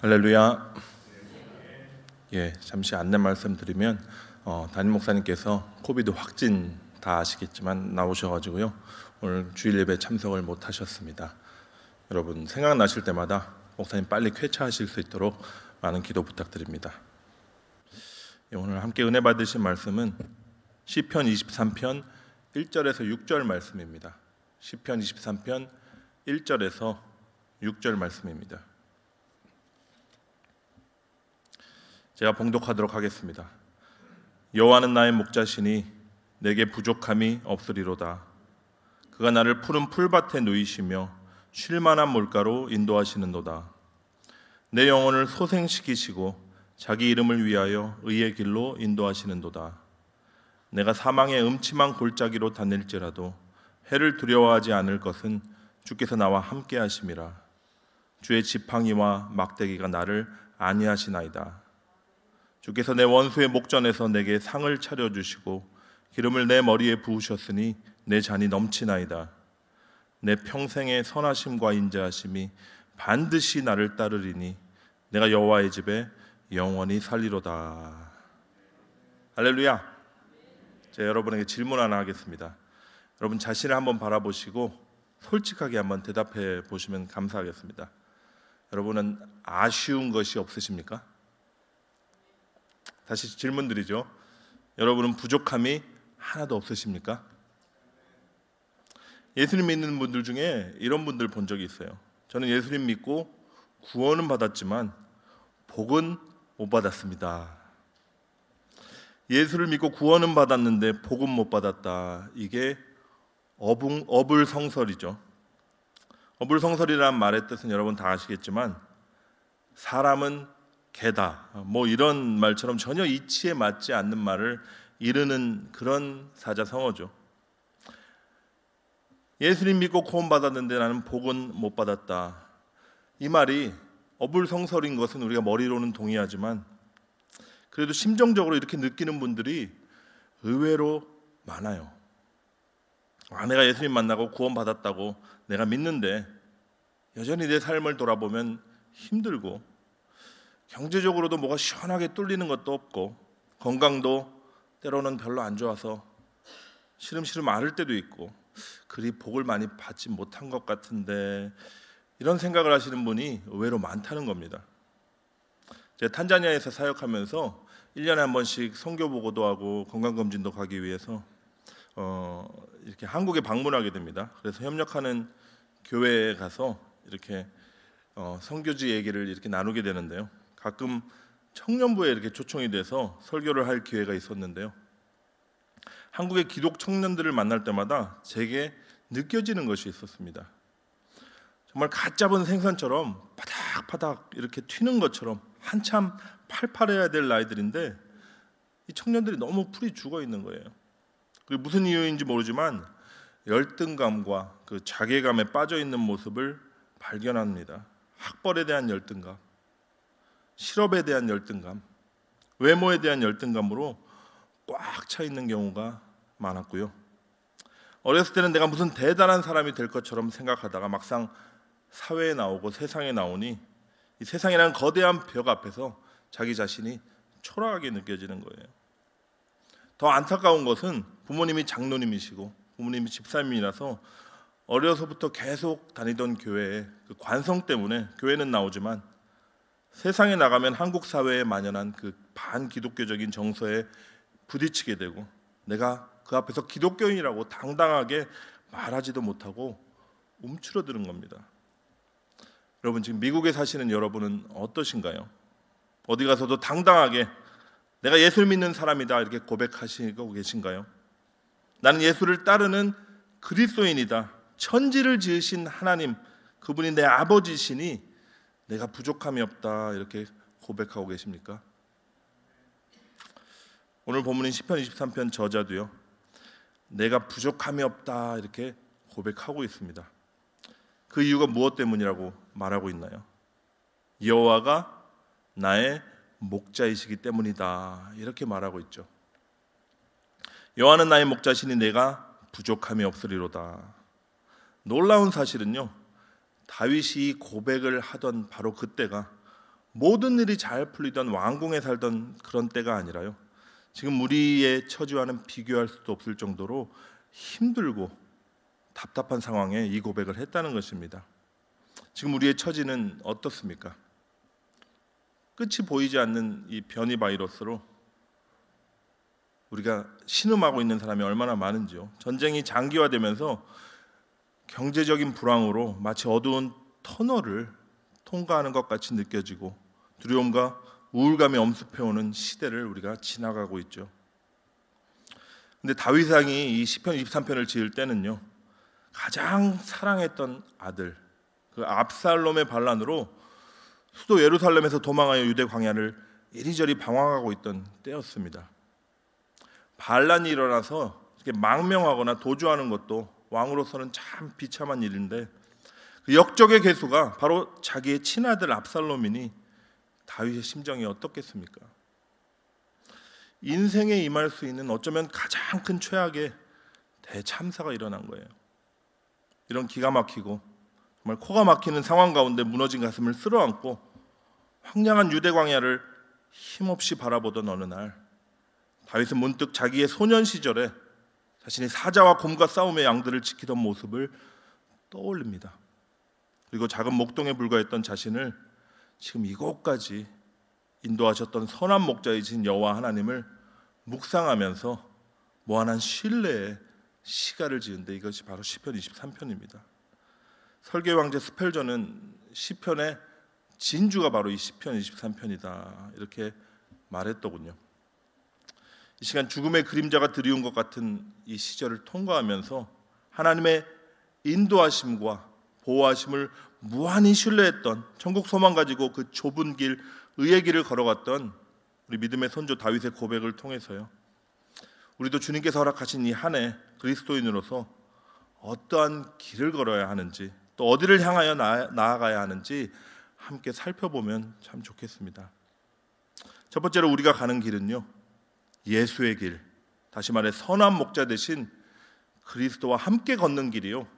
할렐루야. 예, 잠시 안내 말씀드리면 어, 담임 목사님께서 코비드 확진 다 아시겠지만 나오셔가지고요 오늘 주일 예배 참석을 못 하셨습니다. 여러분 생각나실 때마다 목사님 빨리 쾌차하실 수 있도록 많은 기도 부탁드립니다. 예, 오늘 함께 은혜 받으신 말씀은 시편 23편 1절에서 6절 말씀입니다. 시편 23편 1절에서 6절 말씀입니다. 제가 봉독하도록 하겠습니다. 여호와는 나의 목자시니 내게 부족함이 없으리로다. 그가 나를 푸른 풀밭에 누이시며 쉴 만한 물가로 인도하시는도다. 내 영혼을 소생시키시고 자기 이름을 위하여 의의 길로 인도하시는도다. 내가 사망의 음침한 골짜기로 다닐지라도 해를 두려워하지 않을 것은 주께서 나와 함께 하심이라. 주의 지팡이와 막대기가 나를 안위하시나이다. 주께서 내 원수의 목전에서 내게 상을 차려 주시고 기름을 내 머리에 부으셨으니 내 잔이 넘치나이다. 내 평생의 선하심과 인자하심이 반드시 나를 따르리니 내가 여호와의 집에 영원히 살리로다. 할렐루야. 제가 여러분에게 질문 하나 하겠습니다. 여러분 자신을 한번 바라보시고 솔직하게 한번 대답해 보시면 감사하겠습니다. 여러분은 아쉬운 것이 없으십니까? 다시 질문 드리죠. 여러분은 부족함이 하나도 없으십니까? 예수님 믿는 분들 중에 이런 분들 본 적이 있어요. 저는 예수님 믿고 구원은 받았지만 복은 못 받았습니다. 예수를 믿고 구원은 받았는데 복은 못 받았다. 이게 어붕, 어불성설이죠. 어불성설이라는 말의 뜻은 여러분 다 아시겠지만 사람은 개다. 뭐 이런 말처럼 전혀 이치에 맞지 않는 말을 이르는 그런 사자성어죠. 예수님 믿고 구원 받았는데 나는 복은 못 받았다. 이 말이 어불성설인 것은 우리가 머리로는 동의하지만 그래도 심정적으로 이렇게 느끼는 분들이 의외로 많아요. 아, 내가 예수님 만나고 구원 받았다고 내가 믿는데 여전히 내 삶을 돌아보면 힘들고 경제적으로도 뭐가 시원하게 뚫리는 것도 없고 건강도 때로는 별로 안 좋아서 시름시름 앓을 때도 있고 그리 복을 많이 받지 못한 것 같은데 이런 생각을 하시는 분이 의외로 많다는 겁니다. 제가 탄자니아에서 사역하면서 1년에 한 번씩 선교 보고도 하고 건강 검진도 가기 위해서 어, 이렇게 한국에 방문하게 됩니다. 그래서 협력하는 교회에 가서 이렇게 어, 선교지 얘기를 이렇게 나누게 되는데요. 가끔 청년부에 이렇게 초청이 돼서 설교를 할 기회가 있었는데요. 한국의 기독 청년들을 만날 때마다 제게 느껴지는 것이 있었습니다. 정말 갓 잡은 생선처럼 바닥바닥 이렇게 튀는 것처럼 한참 팔팔해야 될 나이들인데 이 청년들이 너무 풀이 죽어 있는 거예요. 그게 무슨 이유인지 모르지만 열등감과 그 자괴감에 빠져 있는 모습을 발견합니다. 학벌에 대한 열등감, 실업에 대한 열등감, 외모에 대한 열등감으로 꽉 차 있는 경우가 많았고요. 어렸을 때는 내가 무슨 대단한 사람이 될 것처럼 생각하다가 막상 사회에 나오고 세상에 나오니 이 세상이라는 거대한 벽 앞에서 자기 자신이 초라하게 느껴지는 거예요. 더 안타까운 것은 부모님이 장로님이시고 부모님이 집사님이라서 어려서부터 계속 다니던 교회의 그 관성 때문에 교회는 나오지만 세상에 나가면 한국 사회에 만연한 그 반기독교적인 정서에 부딪히게 되고 내가 그 앞에서 기독교인이라고 당당하게 말하지도 못하고 움츠러드는 겁니다. 여러분 지금 미국에 사시는 여러분은 어떠신가요? 어디 가서도 당당하게 내가 예수를 믿는 사람이다 이렇게 고백하시고 계신가요? 나는 예수를 따르는 그리스도인이다. 천지를 지으신 하나님 그분이 내 아버지시니 내가 부족함이 없다 이렇게 고백하고 계십니까? 오늘 본문인 시편 23편 저자도요. 내가 부족함이 없다 이렇게 고백하고 있습니다. 그 이유가 무엇 때문이라고 말하고 있나요? 여호와가 나의 목자이시기 때문이다. 이렇게 말하고 있죠. 여호와는 나의 목자시니 내가 부족함이 없으리로다. 놀라운 사실은요. 다윗이 고백을 하던 바로 그때가 모든 일이 잘 풀리던 왕궁에 살던 그런 때가 아니라요. 지금 우리의 처지와는 비교할 수도 없을 정도로 힘들고 답답한 상황에 이 고백을 했다는 것입니다. 지금 우리의 처지는 어떻습니까? 끝이 보이지 않는 이 변이 바이러스로 우리가 신음하고 있는 사람이 얼마나 많은지요. 전쟁이 장기화되면서 경제적인 불황으로 마치 어두운 터널을 통과하는 것 같이 느껴지고 두려움과 우울감이 엄습해오는 시대를 우리가 지나가고 있죠. 근데 다윗 왕이 이 시편 23편을 지을 때는요. 가장 사랑했던 아들 그 압살롬의 반란으로 수도 예루살렘에서 도망하여 유대 광야를 이리저리 방황하고 있던 때였습니다. 반란이 일어나서 이렇게 망명하거나 도주하는 것도 왕으로서는 참 비참한 일인데 그 역적의 개수가 바로 자기의 친아들 압살롬이니 다윗의 심정이 어떻겠습니까? 인생에 임할 수 있는 어쩌면 가장 큰 최악의 대참사가 일어난 거예요. 이런 기가 막히고 정말 코가 막히는 상황 가운데 무너진 가슴을 쓸어안고 황량한 유대 광야를 힘없이 바라보던 어느 날 다윗은 문득 자기의 소년 시절에 자신이 사자와 곰과 싸움의 양들을 지키던 모습을 떠올립니다. 그리고 작은 목동에 불과했던 자신을 지금 이곳까지 인도하셨던 선한 목자이신 여호와 하나님을 묵상하면서 무한한 신뢰의 시가를 지은데 이것이 바로 시편 23편입니다. 설계 왕제 스펠전은 시편의 진주가 바로 이 시편 23편이다 이렇게 말했더군요. 이 시간 죽음의 그림자가 드리운 것 같은 이 시절을 통과하면서 하나님의 인도하심과 보호하심을 무한히 신뢰했던 천국 소망 가지고 그 좁은 길 의의 길을 걸어갔던 우리 믿음의 선조 다윗의 고백을 통해서요. 우리도 주님께서 허락하신 이 한 해 그리스도인으로서 어떠한 길을 걸어야 하는지 또 어디를 향하여 나아가야 하는지 함께 살펴보면 참 좋겠습니다. 첫 번째로 우리가 가는 길은요. 예수의 길. 다시 말해 선한 목자 대신 그리스도와 함께 걷는 길이요.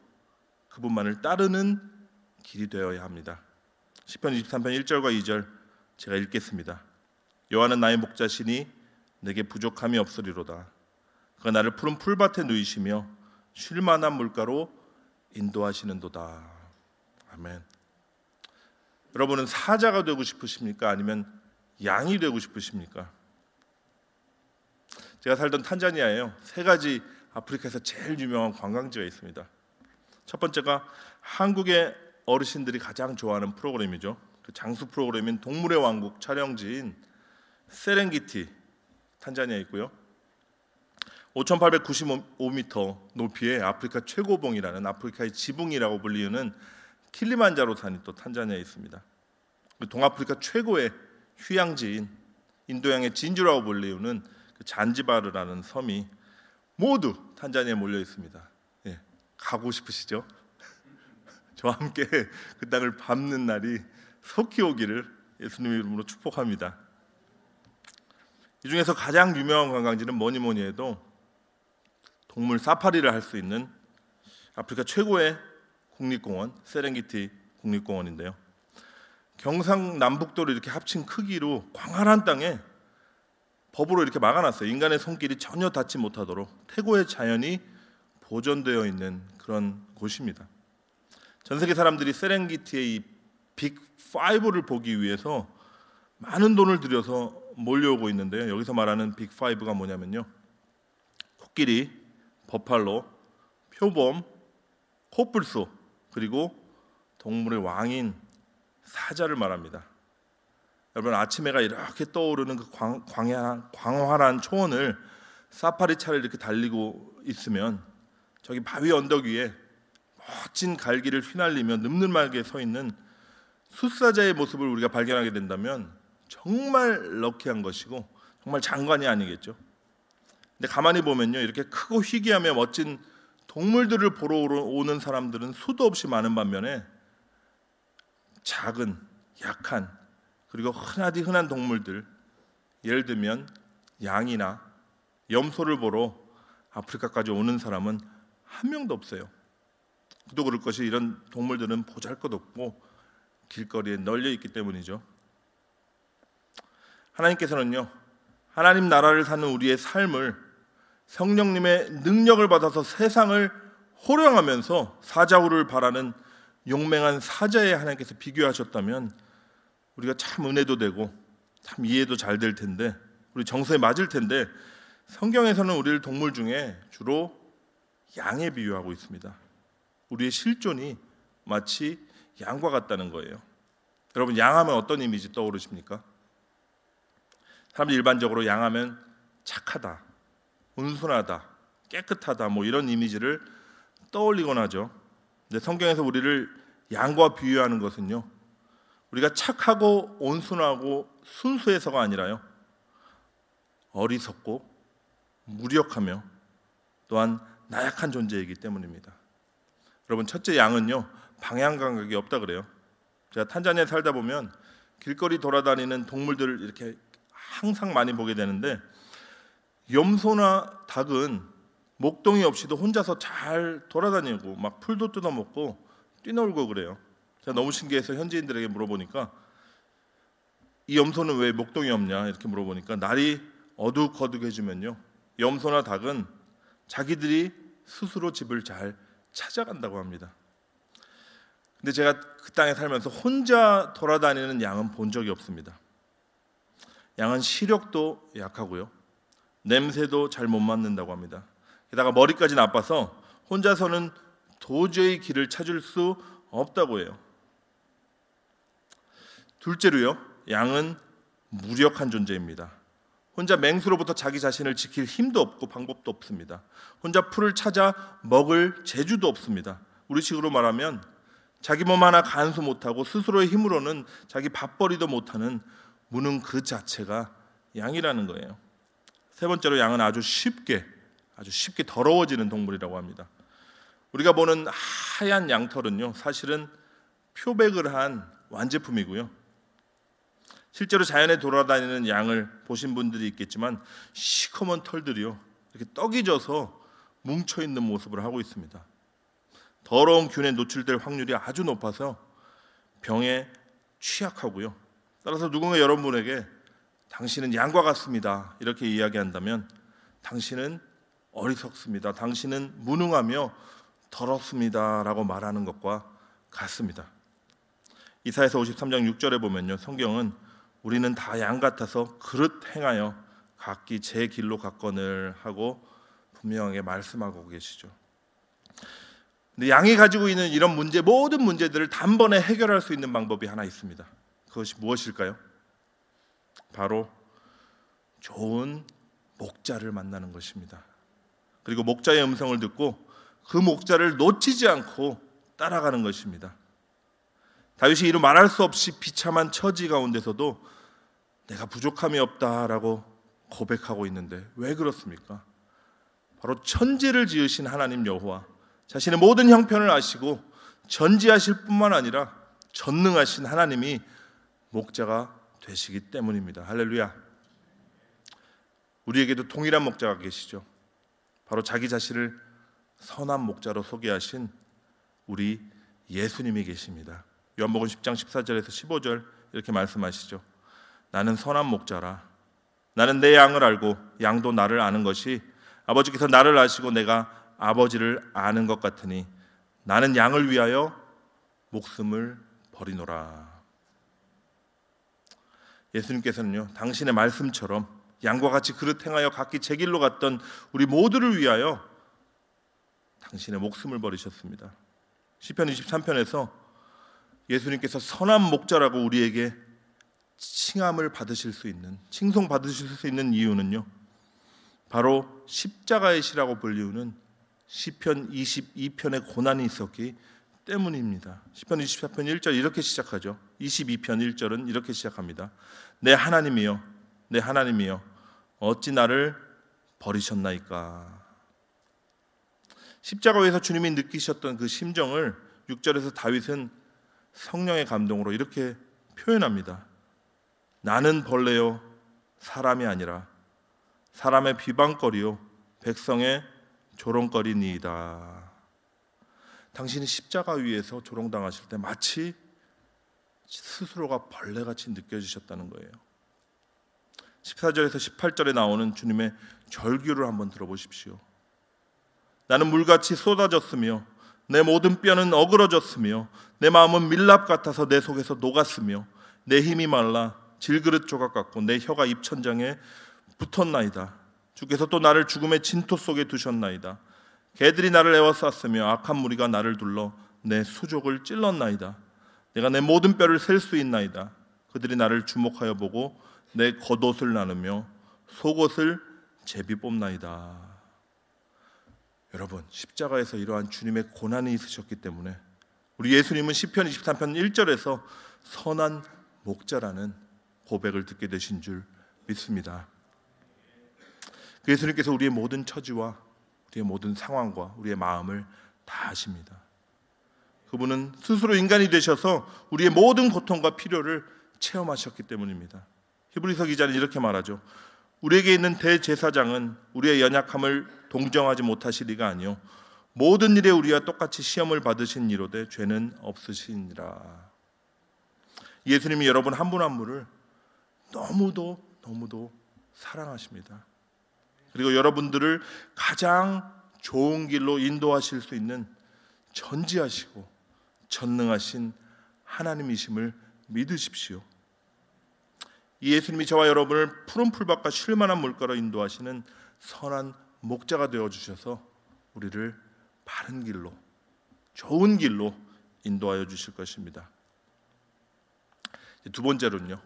그분만을 따르는 길이 되어야 합니다. 시편 23편 1절과 2절 제가 읽겠습니다. 여호와는 나의 목자시니 내게 부족함이 없으리로다. 그가 나를 푸른 풀밭에 누이시며 쉴 만한 물가로 인도하시는도다. 아멘. 여러분은 사자가 되고 싶으십니까? 아니면 양이 되고 싶으십니까? 제가 살던 탄자니아에요. 세 가지 아프리카에서 제일 유명한 관광지가 있습니다. 첫 번째가 한국의 어르신들이 가장 좋아하는 프로그램이죠. 그 장수 프로그램인 동물의 왕국 촬영지인 세렝기티 탄자니아에 있고요. 5,895m 높이의 아프리카 최고봉이라는 아프리카의 지붕이라고 불리는 킬리만자로 산이 또 탄자니아에 있습니다. 그 동아프리카 최고의 휴양지인 인도양의 진주라고 불리우는 그 잔지바르라는 섬이 모두 탄자니아에 몰려 있습니다. 예, 가고 싶으시죠? 저와 함께 그 땅을 밟는 날이 속히 오기를 예수님 이름으로 축복합니다. 이 중에서 가장 유명한 관광지는 뭐니 뭐니 해도 동물 사파리를 할 수 있는 아프리카 최고의 국립공원 세렝기티 국립공원인데요. 경상남북도를 이렇게 합친 크기로 광활한 땅에 법으로 이렇게 막아놨어요. 인간의 손길이 전혀 닿지 못하도록 태고의 자연이 보존되어 있는 그런 곳입니다. 전 세계 사람들이 세렝기티의 이빅 5를 보기 위해서 많은 돈을 들여서 몰려오고 있는데요. 여기서 말하는 빅 5가 뭐냐면요. 코끼리, 버팔로, 표범, 코뿔소, 그리고 동물의 왕인 사자를 말합니다. 여러분 아침 해가 이렇게 떠오르는 그 광, 광야, 광활한 초원을 사파리 차를 이렇게 달리고 있으면 저기 바위 언덕 위에 멋진 갈기를 휘날리며 늠름하게 서 있는 숫사자의 모습을 우리가 발견하게 된다면 정말 럭키한 것이고 정말 장관이 아니겠죠. 근데 가만히 보면요 이렇게 크고 희귀하며 멋진 동물들을 보러 오는 사람들은 수도 없이 많은 반면에 작은 약한 그리고 흔하디 흔한 동물들 예를 들면 양이나 염소를 보러 아프리카까지 오는 사람은 한 명도 없어요. 또 그럴 것이 이런 동물들은 보잘것없고 길거리에 널려 있기 때문이죠. 하나님께서는요. 하나님 나라를 사는 우리의 삶을 성령님의 능력을 받아서 세상을 호령하면서 사자후를 바라는 용맹한 사자에 하나님께서 비교하셨다면 우리가 참 은혜도 되고 참 이해도 잘 될 텐데 우리 정서에 맞을 텐데 성경에서는 우리를 동물 중에 주로 양에 비유하고 있습니다. 우리의 실존이 마치 양과 같다는 거예요. 여러분 양하면 어떤 이미지 떠오르십니까? 사람들이 일반적으로 양하면 착하다, 온순하다, 깨끗하다 뭐 이런 이미지를 떠올리곤 하죠. 근데 성경에서 우리를 양과 비유하는 것은요. 우리가 착하고 온순하고 순수해서가 아니라요. 어리석고 무력하며 또한 나약한 존재이기 때문입니다. 여러분 첫째 양은요 방향 감각이 없다 그래요. 제가 탄자니아에 살다 보면 길거리 돌아다니는 동물들을 이렇게 항상 많이 보게 되는데 염소나 닭은 목동이 없이도 혼자서 잘 돌아다니고 막 풀도 뜯어먹고 뛰놀고 그래요. 제가 너무 신기해서 현지인들에게 물어보니까 이 염소는 왜 목동이 없냐 이렇게 물어보니까 날이 어둑어둑해지면요 염소나 닭은 자기들이 스스로 집을 잘 찾아간다고 합니다. 근데 제가 그 땅에 살면서 혼자 돌아다니는 양은 본 적이 없습니다. 양은 시력도 약하고요. 냄새도 잘 못 맡는다고 합니다. 게다가 머리까지 나빠서 혼자서는 도저히 길을 찾을 수 없다고 해요. 둘째로요, 양은 무력한 존재입니다. 혼자 맹수로부터 자기 자신을 지킬 힘도 없고 방법도 없습니다. 혼자 풀을 찾아 먹을 재주도 없습니다. 우리식으로 말하면 자기 몸 하나 간수 못하고 스스로의 힘으로는 자기 밥벌이도 못하는 무능 그 자체가 양이라는 거예요. 세 번째로 양은 아주 쉽게 아주 쉽게 더러워지는 동물이라고 합니다. 우리가 보는 하얀 양털은요, 사실은 표백을 한 완제품이고요. 실제로 자연에 돌아다니는 양을 보신 분들이 있겠지만 시커먼 털들이요 이렇게 떡이 져서 뭉쳐 있는 모습을 하고 있습니다. 더러운 균에 노출될 확률이 아주 높아서 병에 취약하고요. 따라서 누군가 여러분에게 당신은 양과 같습니다. 이렇게 이야기한다면 당신은 어리석습니다. 당신은 무능하며 더럽습니다라고 말하는 것과 같습니다. 이사에서 53장 6절에 보면요. 성경은 우리는 다 양 같아서 그릇 행하여 각기 제 길로 갔거늘 하고 분명하게 말씀하고 계시죠. 근데 양이 가지고 있는 이런 문제 모든 문제들을 단번에 해결할 수 있는 방법이 하나 있습니다. 그것이 무엇일까요? 바로 좋은 목자를 만나는 것입니다. 그리고 목자의 음성을 듣고 그 목자를 놓치지 않고 따라가는 것입니다. 다윗이 이루 말할 수 없이 비참한 처지 가운데서도 내가 부족함이 없다라고 고백하고 있는데 왜 그렇습니까? 바로 천지를 지으신 하나님 여호와 자신의 모든 형편을 아시고 전지하실 뿐만 아니라 전능하신 하나님이 목자가 되시기 때문입니다. 할렐루야. 우리에게도 동일한 목자가 계시죠. 바로 자기 자신을 선한 목자로 소개하신 우리 예수님이 계십니다. 요한복음 10장 14절에서 15절 이렇게 말씀하시죠. 나는 선한 목자라. 나는 내 양을 알고 양도 나를 아는 것이 아버지께서 나를 아시고 내가 아버지를 아는 것 같으니 나는 양을 위하여 목숨을 버리노라. 예수님께서는요, 당신의 말씀처럼 양과 같이 그릇 행하여 각기 제 길로 갔던 우리 모두를 위하여 당신의 목숨을 버리셨습니다. 시편 23편에서 예수님께서 선한 목자라고 우리에게 칭함을 받으실 수 있는 칭송 받으실 수 있는 이유는요. 바로 십자가의 시라고 불리우는 시편 22편의 고난이 있었기 때문입니다. 시편 24편 1절 이렇게 시작하죠. 22편 1절은 이렇게 시작합니다. 내 하나님이여 내 하나님이여 어찌 나를 버리셨나이까. 십자가 위에서 주님이 느끼셨던 그 심정을 6절에서 다윗은 성령의 감동으로 이렇게 표현합니다. 나는 벌레요 사람이 아니라 사람의 비방거리요 백성의 조롱거리니이다. 당신이 십자가 위에서 조롱당하실 때 마치 스스로가 벌레같이 느껴지셨다는 거예요. 14절에서 18절에 나오는 주님의 절규를 한번 들어보십시오. 나는 물같이 쏟아졌으며 내 모든 뼈는 어그러졌으며 내 마음은 밀랍 같아서 내 속에서 녹았으며 내 힘이 말라 질그릇 조각 같고 내 혀가 입천장에 붙었나이다. 주께서 또 나를 죽음의 진토 속에 두셨나이다. 개들이 나를 에워쌌으며 악한 무리가 나를 둘러 내 수족을 찔렀나이다. 내가 내 모든 뼈를 셀 수 있나이다. 그들이 나를 주목하여 보고 내 겉옷을 나누며 속옷을 제비 뽑나이다. 여러분 십자가에서 이러한 주님의 고난이 있으셨기 때문에 우리 예수님은 시편 23편 1절에서 선한 목자라는 고백을 듣게 되신 줄 믿습니다. 그 예수님께서 우리의 모든 처지와 우리의 모든 상황과 우리의 마음을 다 아십니다. 그분은 스스로 인간이 되셔서 우리의 모든 고통과 필요를 체험하셨기 때문입니다. 히브리서 기자는 이렇게 말하죠. 우리에게 있는 대제사장은 우리의 연약함을 동정하지 못하실 리가 아니요 모든 일에 우리와 똑같이 시험을 받으신 이로되 죄는 없으시니라. 예수님이 여러분 한분한 분을 너무도 너무도 사랑하십니다. 그리고 여러분들을 가장 좋은 길로 인도하실 수 있는 전지하시고 전능하신 하나님이심을 믿으십시오. 예수님이 저와 여러분을 푸른 풀밭과 쉴만한 물가로 인도하시는 선한 목자가 되어 주셔서 우리를 바른 길로 좋은 길로 인도하여 주실 것입니다. 두 번째로는요.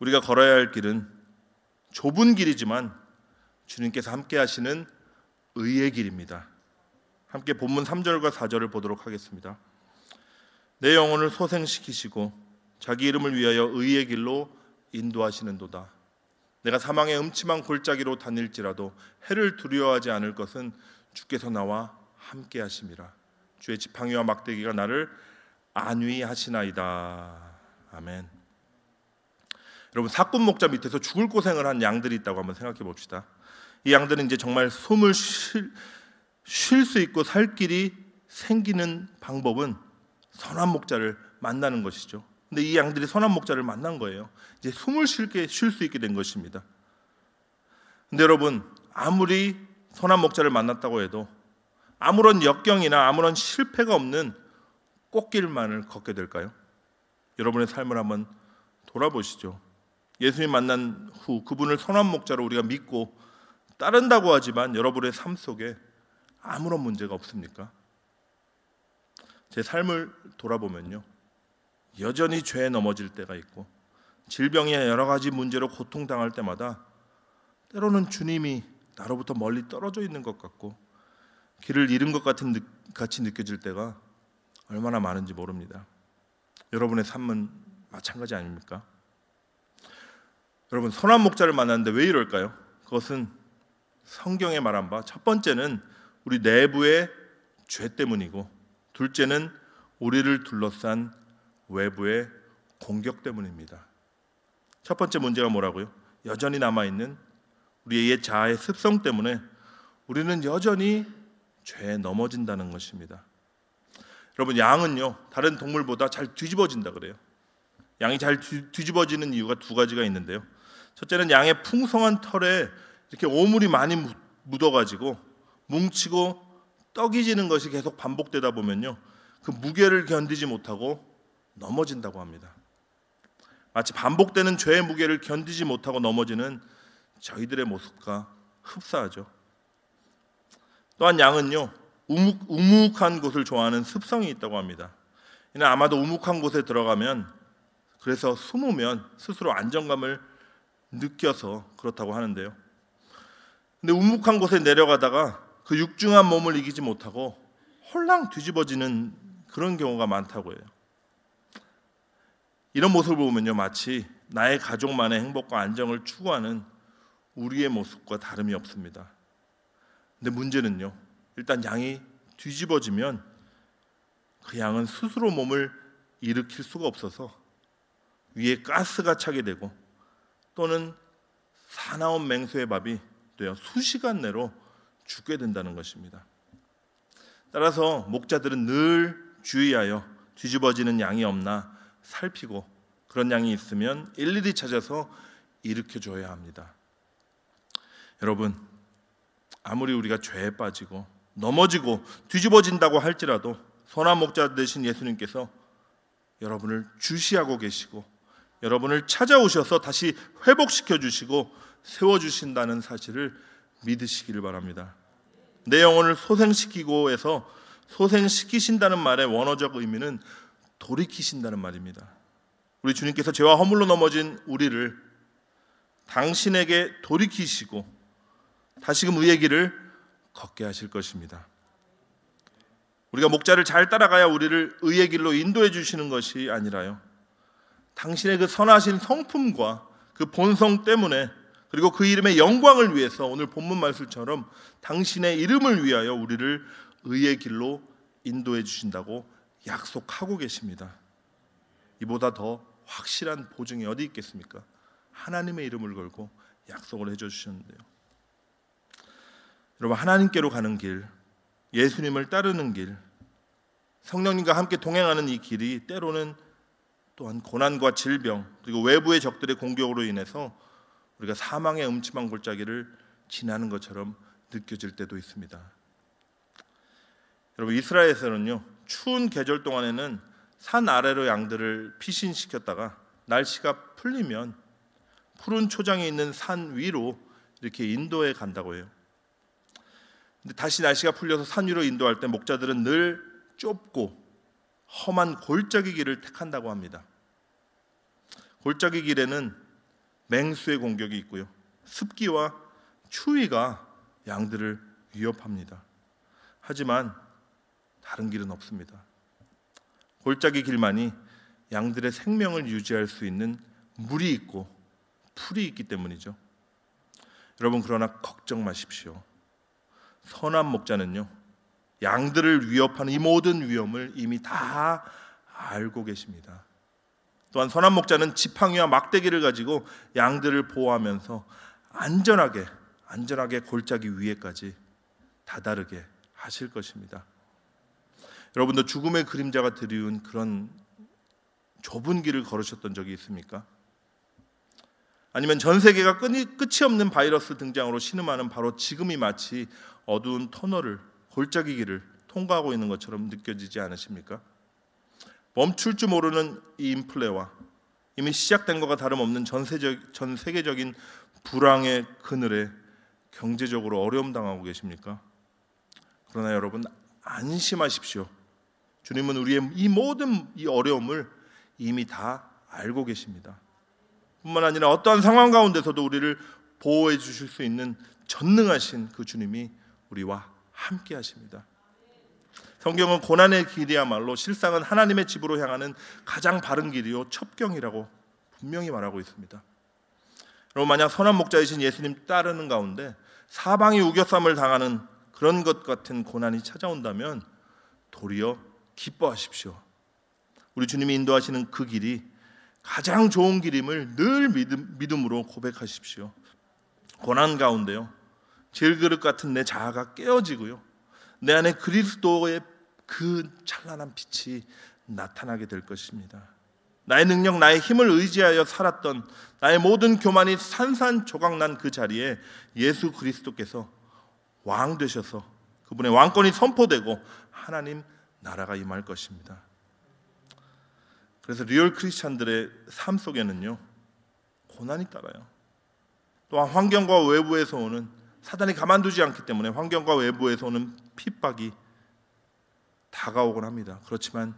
우리가 걸어야 할 길은 좁은 길이지만 주님께서 함께 하시는 의의 길입니다. 함께 본문 3절과 4절을 보도록 하겠습니다. 내 영혼을 소생시키시고 자기 이름을 위하여 의의 길로 인도하시는도다. 내가 사망의 음침한 골짜기로 다닐지라도 해를 두려워하지 않을 것은 주께서 나와 함께 하심이라. 주의 지팡이와 막대기가 나를 안위하시나이다. 아멘. 여러분 사꾼 목자 밑에서 죽을 고생을 한 양들이 있다고 한번 생각해 봅시다. 이 양들은 이제 정말 숨을 쉴 수 있고 살 길이 생기는 방법은 선한 목자를 만나는 것이죠. 근데 이 양들이 선한 목자를 만난 거예요. 이제 숨을 쉴게 쉴 수 있게 된 것입니다. 근데 여러분 아무리 선한 목자를 만났다고 해도 아무런 역경이나 아무런 실패가 없는 꽃길만을 걷게 될까요? 여러분의 삶을 한번 돌아보시죠. 예수님 만난 후 그분을 선한 목자로 우리가 믿고 따른다고 하지만 여러분의 삶 속에 아무런 문제가 없습니까? 제 삶을 돌아보면요. 여전히 죄에 넘어질 때가 있고 질병이나 여러 가지 문제로 고통당할 때마다 때로는 주님이 나로부터 멀리 떨어져 있는 것 같고 길을 잃은 것 같은 같이 느껴질 때가 얼마나 많은지 모릅니다. 여러분의 삶은 마찬가지 아닙니까? 여러분 선한 목자를 만났는데 왜 이럴까요? 그것은 성경에 말한 바 첫 번째는 우리 내부의 죄 때문이고 둘째는 우리를 둘러싼 외부의 공격 때문입니다. 첫 번째 문제가 뭐라고요? 여전히 남아 있는 우리의 옛 자아의 습성 때문에 우리는 여전히 죄에 넘어진다는 것입니다. 여러분 양은요 다른 동물보다 잘 뒤집어진다 그래요. 양이 잘 뒤집어지는 이유가 두 가지가 있는데요. 첫째는 양의 풍성한 털에 이렇게 오물이 많이 묻어가지고 뭉치고 떡이 지는 것이 계속 반복되다 보면요 그 무게를 견디지 못하고 넘어진다고 합니다. 마치 반복되는 죄의 무게를 견디지 못하고 넘어지는 저희들의 모습과 흡사하죠. 또한 양은요 우묵, 우묵 한 곳을 좋아하는 습성이 있다고 합니다. 이는 아마도 우묵한 곳에 들어가면 그래서 숨으면 스스로 안정감을 느껴서 그렇다고 하는데요. 근데 우묵한 곳에 내려가다가 그 육중한 몸을 이기지 못하고 홀랑 뒤집어지는 그런 경우가 많다고 해요. 이런 모습을 보면요, 마치 나의 가족만의 행복과 안정을 추구하는 우리의 모습과 다름이 없습니다. 근데 문제는요, 일단 양이 뒤집어지면 그 양은 스스로 몸을 일으킬 수가 없어서 위에 가스가 차게 되고 또는 사나운 맹수의 밥이 되어 수시간 내로 죽게 된다는 것입니다. 따라서 목자들은 늘 주의하여 뒤집어지는 양이 없나 살피고 그런 양이 있으면 일일이 찾아서 일으켜 줘야 합니다. 여러분, 아무리 우리가 죄에 빠지고 넘어지고 뒤집어진다고 할지라도 선한 목자 되신 예수님께서 여러분을 주시하고 계시고 여러분을 찾아오셔서 다시 회복시켜 주시고 세워 주신다는 사실을 믿으시기를 바랍니다. 내 영혼을 소생시키고 해서 소생시키신다는 말의 원어적 의미는 돌이키신다는 말입니다. 우리 주님께서 죄와 허물로 넘어진 우리를 당신에게 돌이키시고 다시금 의의 길을 걷게 하실 것입니다. 우리가 목자를 잘 따라가야 우리를 의의 길로 인도해 주시는 것이 아니라요. 당신의 그 선하신 성품과 그 본성 때문에 그리고 그 이름의 영광을 위해서 오늘 본문 말씀처럼 당신의 이름을 위하여 우리를 의의 길로 인도해 주신다고 약속하고 계십니다. 이보다 더 확실한 보증이 어디 있겠습니까? 하나님의 이름을 걸고 약속을 해줘 주셨는데요. 여러분 하나님께로 가는 길, 예수님을 따르는 길, 성령님과 함께 동행하는 이 길이 때로는 또한 고난과 질병 그리고 외부의 적들의 공격으로 인해서 우리가 사망의 음침한 골짜기를 지나는 것처럼 느껴질 때도 있습니다. 여러분 이스라엘에서는요 추운 계절 동안에는 산 아래로 양들을 피신시켰다가 날씨가 풀리면 푸른 초장에 있는 산 위로 이렇게 인도해 간다고 해요. 근데 다시 날씨가 풀려서 산 위로 인도할 때 목자들은 늘 좁고 험한 골짜기 길을 택한다고 합니다. 골짜기 길에는 맹수의 공격이 있고요. 습기와 추위가 양들을 위협합니다. 하지만 다른 길은 없습니다. 골짜기 길만이 양들의 생명을 유지할 수 있는 물이 있고 풀이 있기 때문이죠. 여러분 그러나 걱정 마십시오. 선한 목자는요. 양들을 위협하는 이 모든 위험을 이미 다 알고 계십니다. 또한 선한 목자는 지팡이와 막대기를 가지고 양들을 보호하면서 안전하게 안전하게 골짜기 위에까지 다다르게 하실 것입니다. 여러분도 죽음의 그림자가 드리운 그런 좁은 길을 걸으셨던 적이 있습니까? 아니면 전 세계가 끝이, 끝이 없는 바이러스 등장으로 신음하는 바로 지금이 마치 어두운 터널을 골짜기 길을 통과하고 있는 것처럼 느껴지지 않으십니까? 멈출 줄 모르는 이 인플레와 이미 시작된 것과 다름없는 전세적, 전 세계적인 불황의 그늘에 경제적으로 어려움 당하고 계십니까? 그러나 여러분 안심하십시오. 주님은 우리의 이 모든 이 어려움을 이미 다 알고 계십니다. 뿐만 아니라 어떠한 상황 가운데서도 우리를 보호해 주실 수 있는 전능하신 그 주님이 우리와 함께 하십니다. 성경은 고난의 길이야말로 실상은 하나님의 집으로 향하는 가장 바른 길이요 첩경이라고 분명히 말하고 있습니다. 여러분 만약 선한 목자이신 예수님 따르는 가운데 사방이 우겨쌈을 당하는 그런 것 같은 고난이 찾아온다면 도리어 기뻐하십시오. 우리 주님이 인도하시는 그 길이 가장 좋은 길임을 늘 믿음, 으로 고백하십시오. 고난 가운데요. 질그릇 같은 내 자아가 깨어지고요. 내 안에 그리스도의 그 찬란한 빛이 나타나게 될 것입니다. 나의 능력, 나의 힘을 의지하여 살았던 나의 모든 교만이 산산조각난 그 자리에 예수 그리스도께서 왕 되셔서 그분의 왕권이 선포되고 하나님 나라가 임할 것입니다. 그래서 real 크리스찬들의 삶 속에는요 고난이 따라요. 또한 환경과 외부에서 오는 사단이 가만두지 않기 때문에 환경과 외부에서 오는 핍박이 다가오곤 합니다. 그렇지만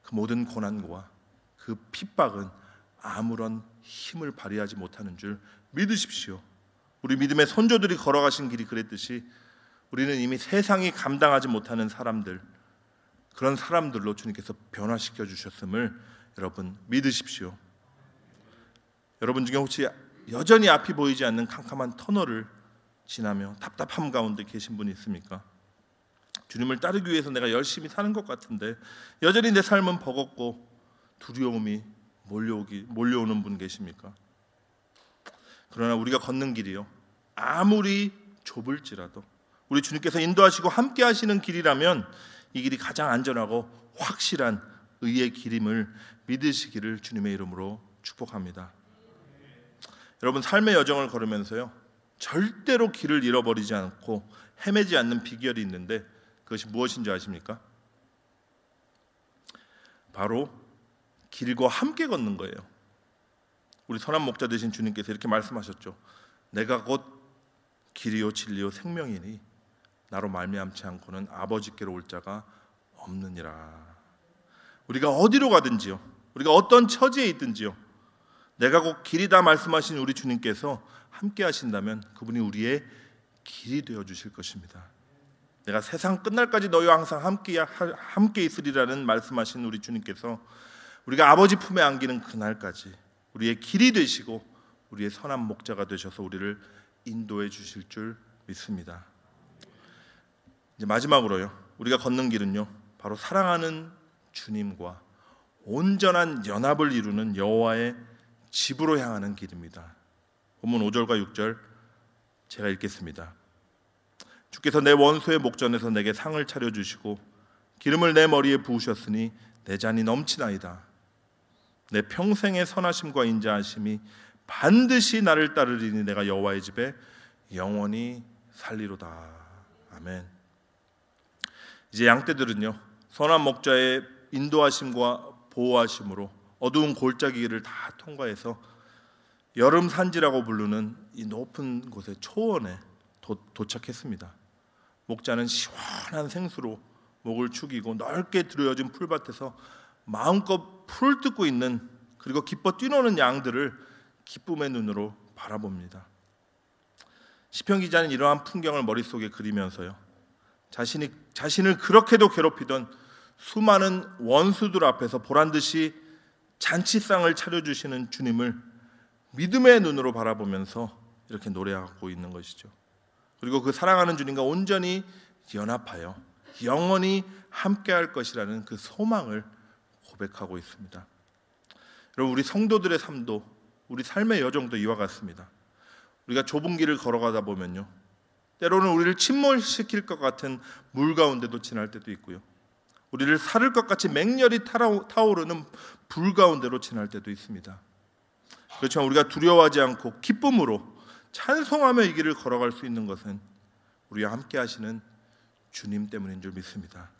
그 모든 고난과 그 핍박은 아무런 힘을 발휘하지 못하는 줄 믿으십시오. 우리 믿음의 선조들이 걸어가신 길이 그랬듯이 우리는 이미 세상이 감당하지 못하는 사람들 그런 사람들로 주님께서 변화시켜 주셨음을 여러분 믿으십시오. 여러분 중에 혹시 여전히 앞이 보이지 않는 캄캄한 터널을 지나며 답답함 가운데 계신 분이 있습니까? 주님을 따르기 위해서 내가 열심히 사는 것 같은데 여전히 내 삶은 버겁고 두려움이 몰려오기 몰려오는 분 계십니까? 그러나 우리가 걷는 길이요 아무리 좁을지라도 우리 주님께서 인도하시고 함께 하시는 길이라면 이 길이 가장 안전하고 확실한 의의 길임을 믿으시기를 주님의 이름으로 축복합니다. 여러분 삶의 여정을 걸으면서요 절대로 길을 잃어버리지 않고 헤매지 않는 비결이 있는데 그것이 무엇인지 아십니까? 바로 길과 함께 걷는 거예요. 우리 선한 목자 되신 주님께서 이렇게 말씀하셨죠. 내가 곧 길이요 진리요 생명이니 나로 말미암지 않고는 아버지께로 올 자가 없느니라. 우리가 어디로 가든지요. 우리가 어떤 처지에 있든지요. 내가 곧 길이다 말씀하신 우리 주님께서 함께 하신다면 그분이 우리의 길이 되어 주실 것입니다. 내가 세상 끝날까지 너희와 항상 함께 함께 있으리라는 말씀하신 우리 주님께서 우리가 아버지 품에 안기는 그날까지 우리의 길이 되시고 우리의 선한 목자가 되셔서 우리를 인도해 주실 줄 믿습니다. 이제 마지막으로요. 우리가 걷는 길은요. 바로 사랑하는 주님과 온전한 연합을 이루는 여호와의 집으로 향하는 길입니다. 본문 5절과 6절 제가 읽겠습니다. 주께서 내 원수의 목전에서 내게 상을 차려 주시고 기름을 내 머리에 부으셨으니 내 잔이 넘치나이다. 내 평생의 선하심과 인자하심이 반드시 나를 따르리니 내가 여호와의 집에 영원히 살리로다. 아멘. 이제 양떼들은요 선한 목자의 인도하심과 보호하심으로 어두운 골짜기를 다 통과해서 여름 산지라고 부르는 이 높은 곳의 초원에 도, 도착했습니다. 목자는 시원한 생수로 목을 축이고 넓게 들여진 풀밭에서 마음껏 풀을 뜯고 있는 그리고 기뻐 뛰노는 양들을 기쁨의 눈으로 바라봅니다. 시편 기자는 이러한 풍경을 머릿속에 그리면서요. 자신이 자신을 그렇게도 괴롭히던 수많은 원수들 앞에서 보란 듯이 잔치상을 차려 주시는 주님을 믿음의 눈으로 바라보면서 이렇게 노래하고 있는 것이죠. 그리고 그 사랑하는 주님과 온전히 연합하여 영원히 함께할 것이라는 그 소망을 고백하고 있습니다. 여러분 우리 성도들의 삶도 우리 삶의 여정도 이와 같습니다. 우리가 좁은 길을 걸어가다 보면요. 때로는 우리를 침몰시킬 것 같은 물 가운데도 지날 때도 있고요. 우리를 사를 것 같이 맹렬히 타오르는 불 가운데로 지날 때도 있습니다. 그렇지만 우리가 두려워하지 않고 기쁨으로 찬송하며 이 길을 걸어갈 수 있는 것은 우리와 함께 하시는 주님 때문인 줄 믿습니다.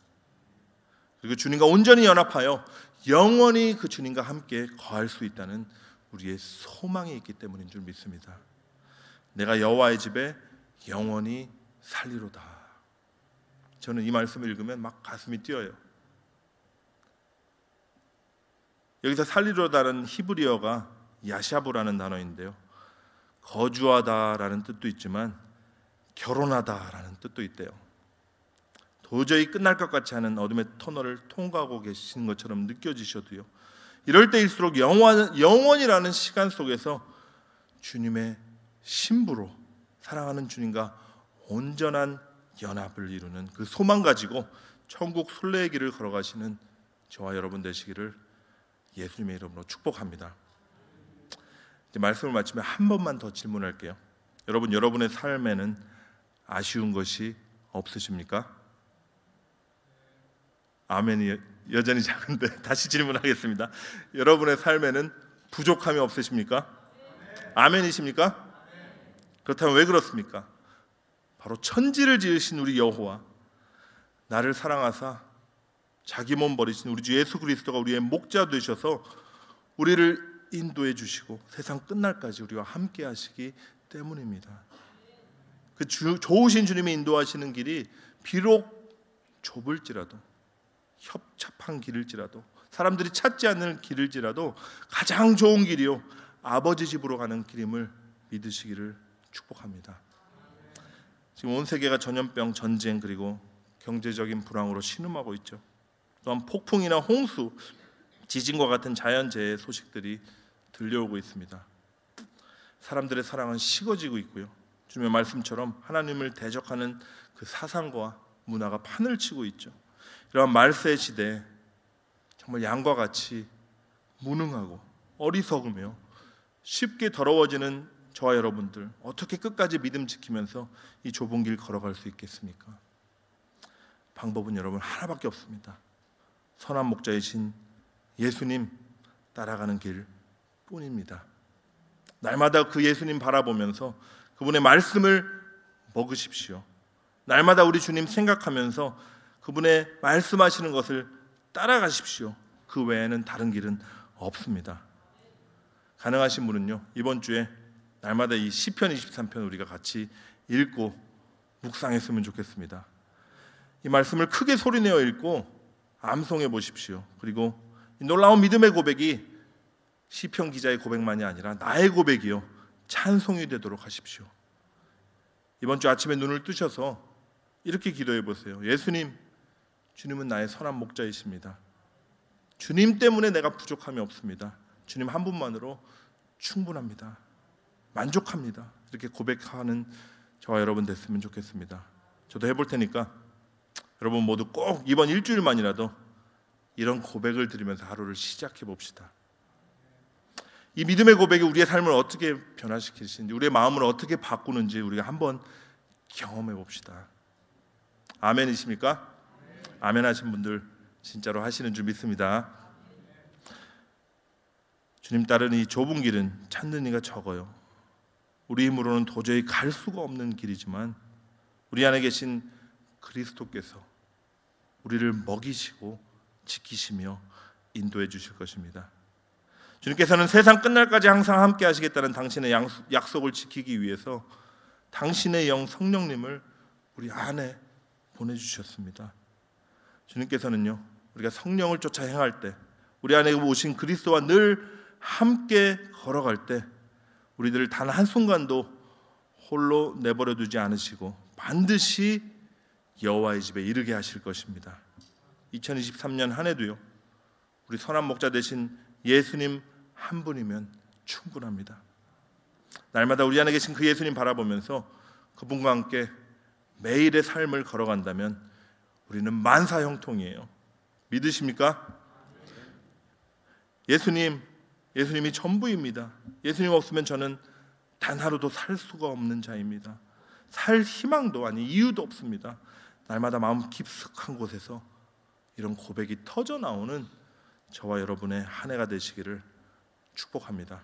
그리고 주님과 온전히 연합하여 영원히 그 주님과 함께 거할 수 있다는 우리의 소망이 있기 때문인 줄 믿습니다. 내가 여호와의 집에 영원히 살리로다. 저는 이 말씀을 읽으면 막 가슴이 뛰어요. 여기서 살리로다는 히브리어가 야샤브라는 단어인데요. 거주하다라는 뜻도 있지만 결혼하다라는 뜻도 있대요. 도저히 끝날 것 같지 않은 어둠의 터널을 통과하고 계신 것처럼 느껴지셔도요. 이럴 때일수록 영원, 영원이라는 시간 속에서 주님의 신부로 사랑하는 주님과 온전한 연합을 이루는 그 소망 가지고 천국 순례의 길을 걸어가시는 저와 여러분 되시기를 예수님의 이름으로 축복합니다. 말씀을 마치면 한 번만 더 질문할게요. 여러분 여러분의 삶에는 아쉬운 것이 없으십니까? 아멘이 여전히 작은데 다시 질문하겠습니다. 여러분의 삶에는 부족함이 없으십니까? 아멘이십니까? 그렇다면 왜 그렇습니까? 바로 천지를 지으신 우리 여호와 나를 사랑하사 자기 몸 버리신 우리 주 예수 그리스도가 우리의 목자 되셔서 우리를 인도해 주시고 세상 끝날까지 우리와 함께 하시기 때문입니다. 그 주, 좋으신 주님이 인도하시는 길이 비록 좁을지라도 협착한 길일지라도 사람들이 찾지 않는 길일지라도 가장 좋은 길이요 아버지 집으로 가는 길임을 믿으시기를 축복합니다. 지금 온 세계가 전염병, 전쟁 그리고 경제적인 불황으로 신음하고 있죠. 또한 폭풍이나 홍수, 지진과 같은 자연재해 소식들이 들려오고 있습니다. 사람들의 사랑은 식어지고 있고요. 주님의 말씀처럼 하나님을 대적하는 그 사상과 문화가 판을 치고 있죠. 이러한 말세 시대 정말 양과 같이 무능하고 어리석으며 쉽게 더러워지는 저와 여러분들 어떻게 끝까지 믿음 지키면서 이 좁은 길 걸어갈 수 있겠습니까? 방법은 여러분 하나밖에 없습니다. 선한 목자이신 예수님 따라가는 길 뿐입니다. 날마다 그 예수님 바라보면서 그분의 말씀을 먹으십시오. 날마다 우리 주님 생각하면서 그분의 말씀하시는 것을 따라가십시오. 그 외에는 다른 길은 없습니다. 가능하신 분은요 이번 주에 날마다 이 시편 23편 우리가 같이 읽고 묵상했으면 좋겠습니다. 이 말씀을 크게 소리내어 읽고 암송해 보십시오. 그리고 놀라운 믿음의 고백이 시편 기자의 고백만이 아니라 나의 고백이요 찬송이 되도록 하십시오. 이번 주 아침에 눈을 뜨셔서 이렇게 기도해 보세요. 예수님, 주님은 나의 선한 목자이십니다. 주님 때문에 내가 부족함이 없습니다. 주님 한 분만으로 충분합니다. 만족합니다. 이렇게 고백하는 저와 여러분 됐으면 좋겠습니다. 저도 해볼 테니까 여러분 모두 꼭 이번 일주일만이라도 이런 고백을 드리면서 하루를 시작해 봅시다. 이 믿음의 고백이 우리의 삶을 어떻게 변화시키시는지, 우리의 마음을 어떻게 바꾸는지 우리가 한번 경험해 봅시다. 아멘이십니까? 아멘 하신 분들 진짜로 하시는 줄 믿습니다. 주님 따른 이 좁은 길은 찾는 이가 적어요. 우리 힘으로는 도저히 갈 수가 없는 길이지만 우리 안에 계신 그리스도께서 우리를 먹이시고 지키시며 인도해 주실 것입니다. 주님께서는 세상 끝날까지 항상 함께 하시겠다는 당신의 약속을 지키기 위해서 당신의 영 성령님을 우리 안에 보내 주셨습니다. 주님께서는요. 우리가 성령을 쫓아 행할 때 우리 안에 오신 그리스도와 늘 함께 걸어갈 때 우리들을 단 한순간도 홀로 내버려 두지 않으시고 반드시 여호와의 집에 이르게 하실 것입니다. 2023년 한 해도요. 우리 선한 목자 되신 예수님 한 분이면 충분합니다. 날마다 우리 안에 계신 그 예수님 바라보면서 그분과 함께 매일의 삶을 걸어간다면 우리는 만사 형통이에요. 믿으십니까? 예수님, 예수님이 전부입니다. 예수님 없으면 저는 단 하루도 살 수가 없는 자입니다. 살 희망도 아니 이유도 없습니다. 날마다 마음 깊숙한 곳에서 이런 고백이 터져 나오는 저와 여러분의 한 해가 되시기를 축복합니다.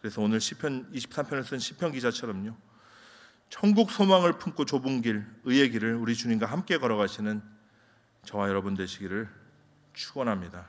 그래서 오늘 시편 23편을 쓴 시편 기자처럼요. 천국 소망을 품고 좁은 길, 의의 길을 우리 주님과 함께 걸어가시는 저와 여러분 되시기를 축원합니다.